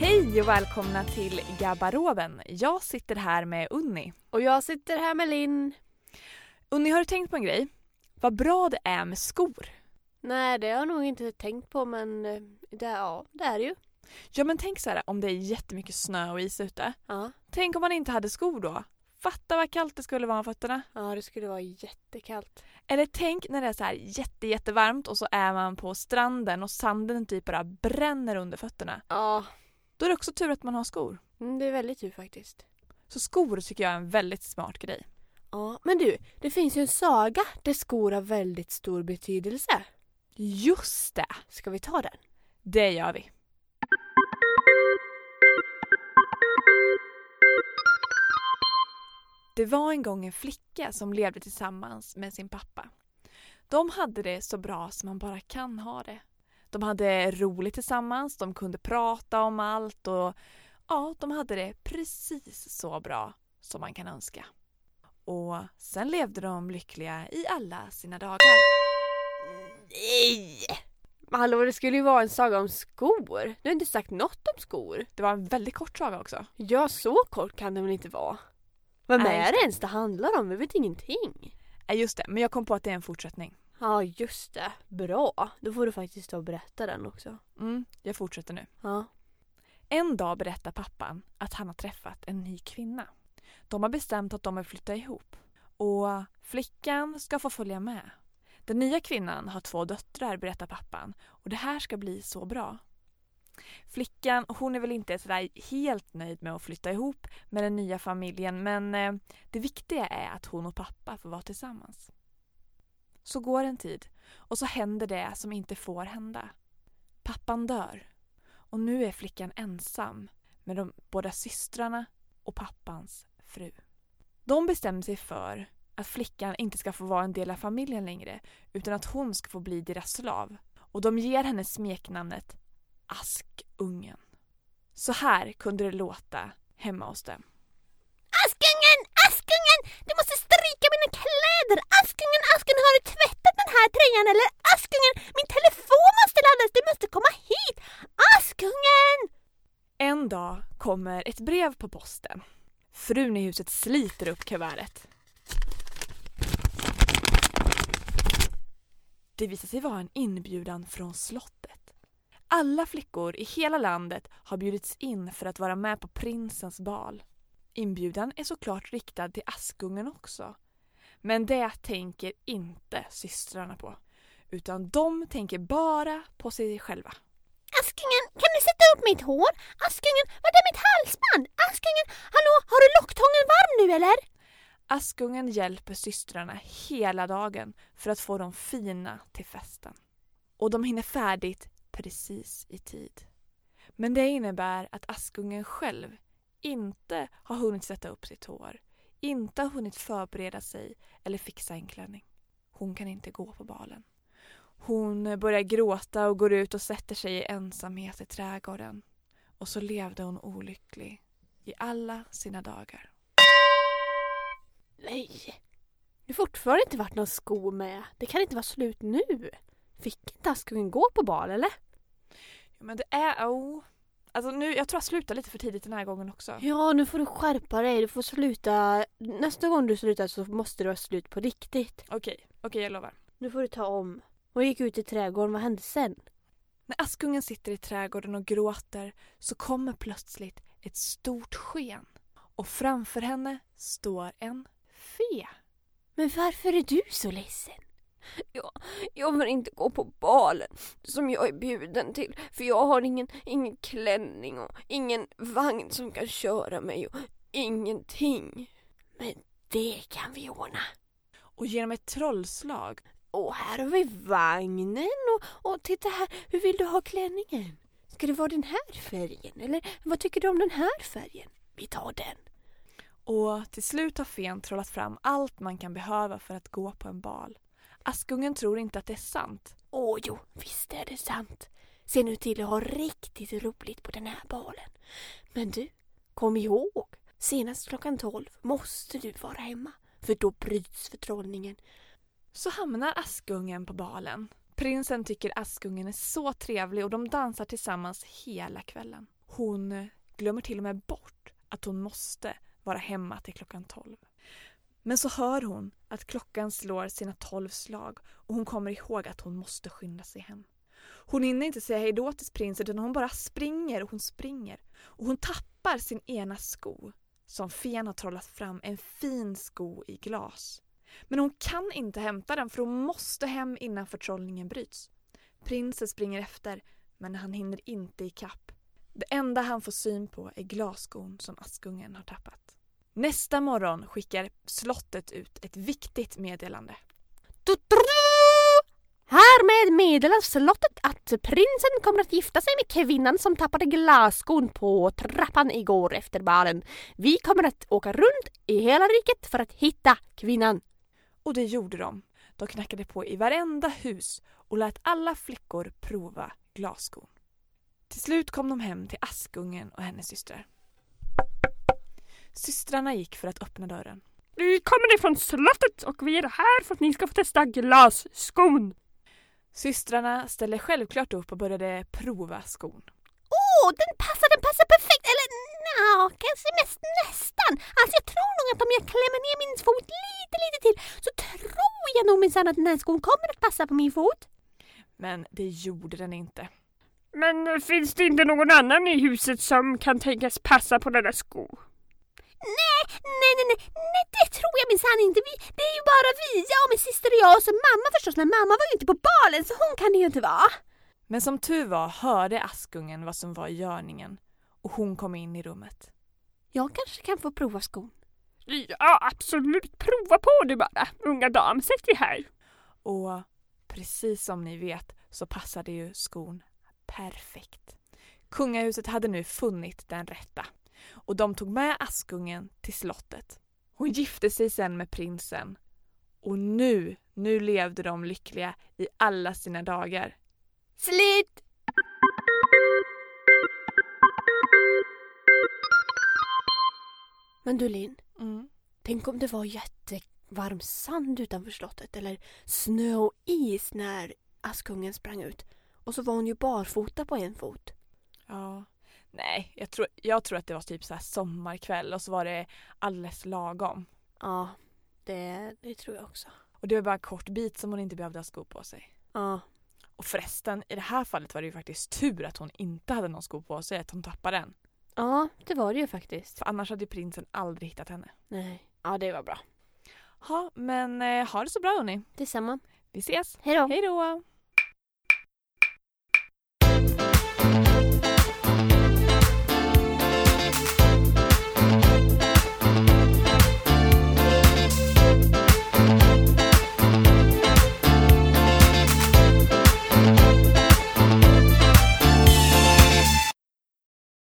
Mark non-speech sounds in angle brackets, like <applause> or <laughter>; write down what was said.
Hej och välkomna till Gabaroven. Jag sitter här med Unni. Och jag sitter här med Linn. Unni, har du tänkt på en grej? Vad bra det är med skor. Nej, det har jag nog inte tänkt på men eh, det, ja, det är det ju. Ja men tänk så här om det är jättemycket snö och is ute. Ja. Tänk om man inte hade skor då? Fatta vad kallt det skulle vara om fötterna. ja, det skulle vara jättekallt. Eller tänk när det är så här jätte, jättevarmt och så är man på stranden och sanden typ bara bränner under fötterna. Ja, Då är det också tur att man har skor. mm, det är väldigt tur faktiskt. Så skor tycker jag är en väldigt smart grej. Ja, men du, det finns ju en saga där skor har väldigt stor betydelse. Just det! Ska vi ta den? Det gör vi. Det var en gång en flicka som levde tillsammans med sin pappa. De hade det så bra som man bara kan ha det. De hade roligt tillsammans, de kunde prata om allt och ja, de hade det precis så bra som man kan önska. Och sen levde de lyckliga i alla sina dagar. Nej! Hallå, det skulle ju vara en saga om skor. Du har inte sagt något om skor. Det var en väldigt kort saga också. Ja, så kort kan det väl inte vara? Vad är det ens det handlar om? Vi vet ingenting. Nej just det, men jag kom på att det är en fortsättning. Ja, just det. Bra. Då får du faktiskt ta och berätta den också. Mm, jag fortsätter nu. Ja. En dag berättar pappan att han har träffat en ny kvinna. De har bestämt att de vill flytta ihop. Och flickan ska få följa med. Den nya kvinnan har två döttrar, berättar pappan. Och det här ska bli så bra. Flickan, hon är väl inte sådär helt nöjd med att flytta ihop med den nya familjen men eh, det viktiga är att hon och pappa får vara tillsammans. Så går en tid och så händer det som inte får hända. Pappan dör och nu är flickan ensam med de båda systrarna och pappans fru. De bestämmer sig för att flickan inte ska få vara en del av familjen längre utan att hon ska få bli deras slav. Och de ger henne smeknamnet Askungen. Så här kunde det låta hemma hos dem. Askungen! Du måste stryka mina kläder! Askungen, Askungen, har du tvättat den här tröjan eller? Askungen, min telefon måste laddas! Du måste komma hit! Askungen! En dag kommer ett brev på posten. Frun i huset sliter upp kuvertet. Det visar sig vara en inbjudan från slottet. Alla flickor i hela landet har bjudits in för att vara med på prinsens bal. Inbjudan är såklart riktad till Askungen också. Men det tänker inte systrarna på. Utan de tänker bara på sig själva. Askungen, kan du sätta upp mitt hår? Askungen, var är mitt halsband? Askungen, hallå, har du locktången varm nu eller? Askungen hjälper systrarna hela dagen för att få dem fina till festen. Och de hinner färdigt precis i tid. Men det innebär att Askungen själv inte har hunnit sätta upp sitt hår, inte har hunnit förbereda sig eller fixa en klänning. Hon kan inte gå på balen. Hon börjar gråta och går ut och sätter sig i ensamhet i trädgården. Och så levde hon olycklig i alla sina dagar. Nej. Det har fortfarande inte varit någon sko med. Det kan inte vara slut nu. Fick inte Askungen gå på bal eller? Ja, men det är... Oh. Alltså nu, jag tror jag slutar lite för tidigt den här gången också. Ja, nu får du skärpa dig. Du får sluta. Nästa gång du slutar så måste det vara slut på riktigt. Okej, okej jag lovar. Nu får du ta om. Hon gick ut i trädgården. Vad hände sen? När Askungen sitter i trädgården och gråter så kommer plötsligt ett stort sken. Och framför henne står en fe. Men varför är du så ledsen? <laughs> Jag, jag vill inte gå på balen som jag är bjuden till för jag har ingen, ingen klänning och ingen vagn som kan köra mig och ingenting. Men det kan vi ordna. Och genom ett trollslag Och här har vi vagnen och, och titta här, hur vill du ha klänningen? Ska det vara den här färgen eller vad tycker du om den här färgen? Vi tar den. och till slut har fen trollat fram allt man kan behöva för att gå på en bal. Askungen tror inte att det är sant. Åh jo, visst är det sant. Se nu till att ha riktigt roligt på den här balen. Men du, kom ihåg, senast klockan tolv måste du vara hemma. För då bryts förtrollningen. Så hamnar Askungen på balen. Prinsen tycker Askungen är så trevlig och de dansar tillsammans hela kvällen. Hon glömmer till och med bort att hon måste vara hemma till klockan 12. Men så hör hon att klockan slår sina 12 slag och hon kommer ihåg att hon måste skynda sig hem. Hon hinner inte säga hejdå till prinsen utan hon bara springer och hon springer. Och hon tappar sin ena sko som Fen har trollat fram en fin sko i glas. Men hon kan inte hämta den för hon måste hem innan förtrollningen bryts. Prinsen springer efter men han hinner inte ikapp. Det enda han får syn på är glasskon som Askungen har tappat. Nästa morgon skickar slottet ut ett viktigt meddelande. Härmed meddelar slottet att prinsen kommer att gifta sig med kvinnan som tappade glasskon på trappan igår efter balen. Vi kommer att åka runt i hela riket för att hitta kvinnan. Och det gjorde de. De knackade på i varenda hus och lät alla flickor prova glasskon. Till slut kom de hem till Askungen och hennes systrar. Systrarna gick för att öppna dörren. Vi kommer ifrån slottet och vi är här för att ni ska få testa glasskon. Systrarna ställde självklart upp och började prova skon. Åh, oh, den passar, den passar perfekt! Eller nja, kanske mest nästan. Alltså jag tror nog att om jag klämmer ner min fot lite, lite till så tror jag nog minsann att den här skon kommer att passa på min fot. Men det gjorde den inte. Men finns det inte någon annan i huset som kan tänkas passa på denna sko? Nej, nej, nej, nej, nej, det tror jag minsann inte. Vi, det är ju bara vi, jag och min syster och jag och så mamma förstås. Men mamma var ju inte på balen så hon kan det ju inte vara. Men som tur var hörde Askungen vad som var i görningen och hon kom in i rummet. Jag kanske kan få prova skon. Ja, absolut. Prova på det bara. Unga dam, sätt dig här. Och precis som ni vet så passade ju skon perfekt. Kungahuset hade nu funnit den rätta och de tog med Askungen till slottet. Hon gifte sig sen med prinsen och nu, nu levde de lyckliga i alla sina dagar. Slut! Men du Linn, Mm. tänk om det var jättevarm sand utanför slottet eller snö och is när Askungen sprang ut. Och så var hon ju barfota på en fot. Ja. Nej, jag tror, jag tror att det var typ så här sommarkväll och så var det alldeles lagom. Ja, det, det tror jag också. Och det var bara en kort bit som hon inte behövde ha skor på sig. Ja. Och förresten, i det här fallet var det ju faktiskt tur att hon inte hade någon sko på sig, att hon tappade den. Ja, det var det ju faktiskt. För annars hade ju prinsen aldrig hittat henne. Nej. Ja, det var bra. Ja, men eh, ha det så bra hörni. Detsamma. Vi ses. Hej då. Hej då!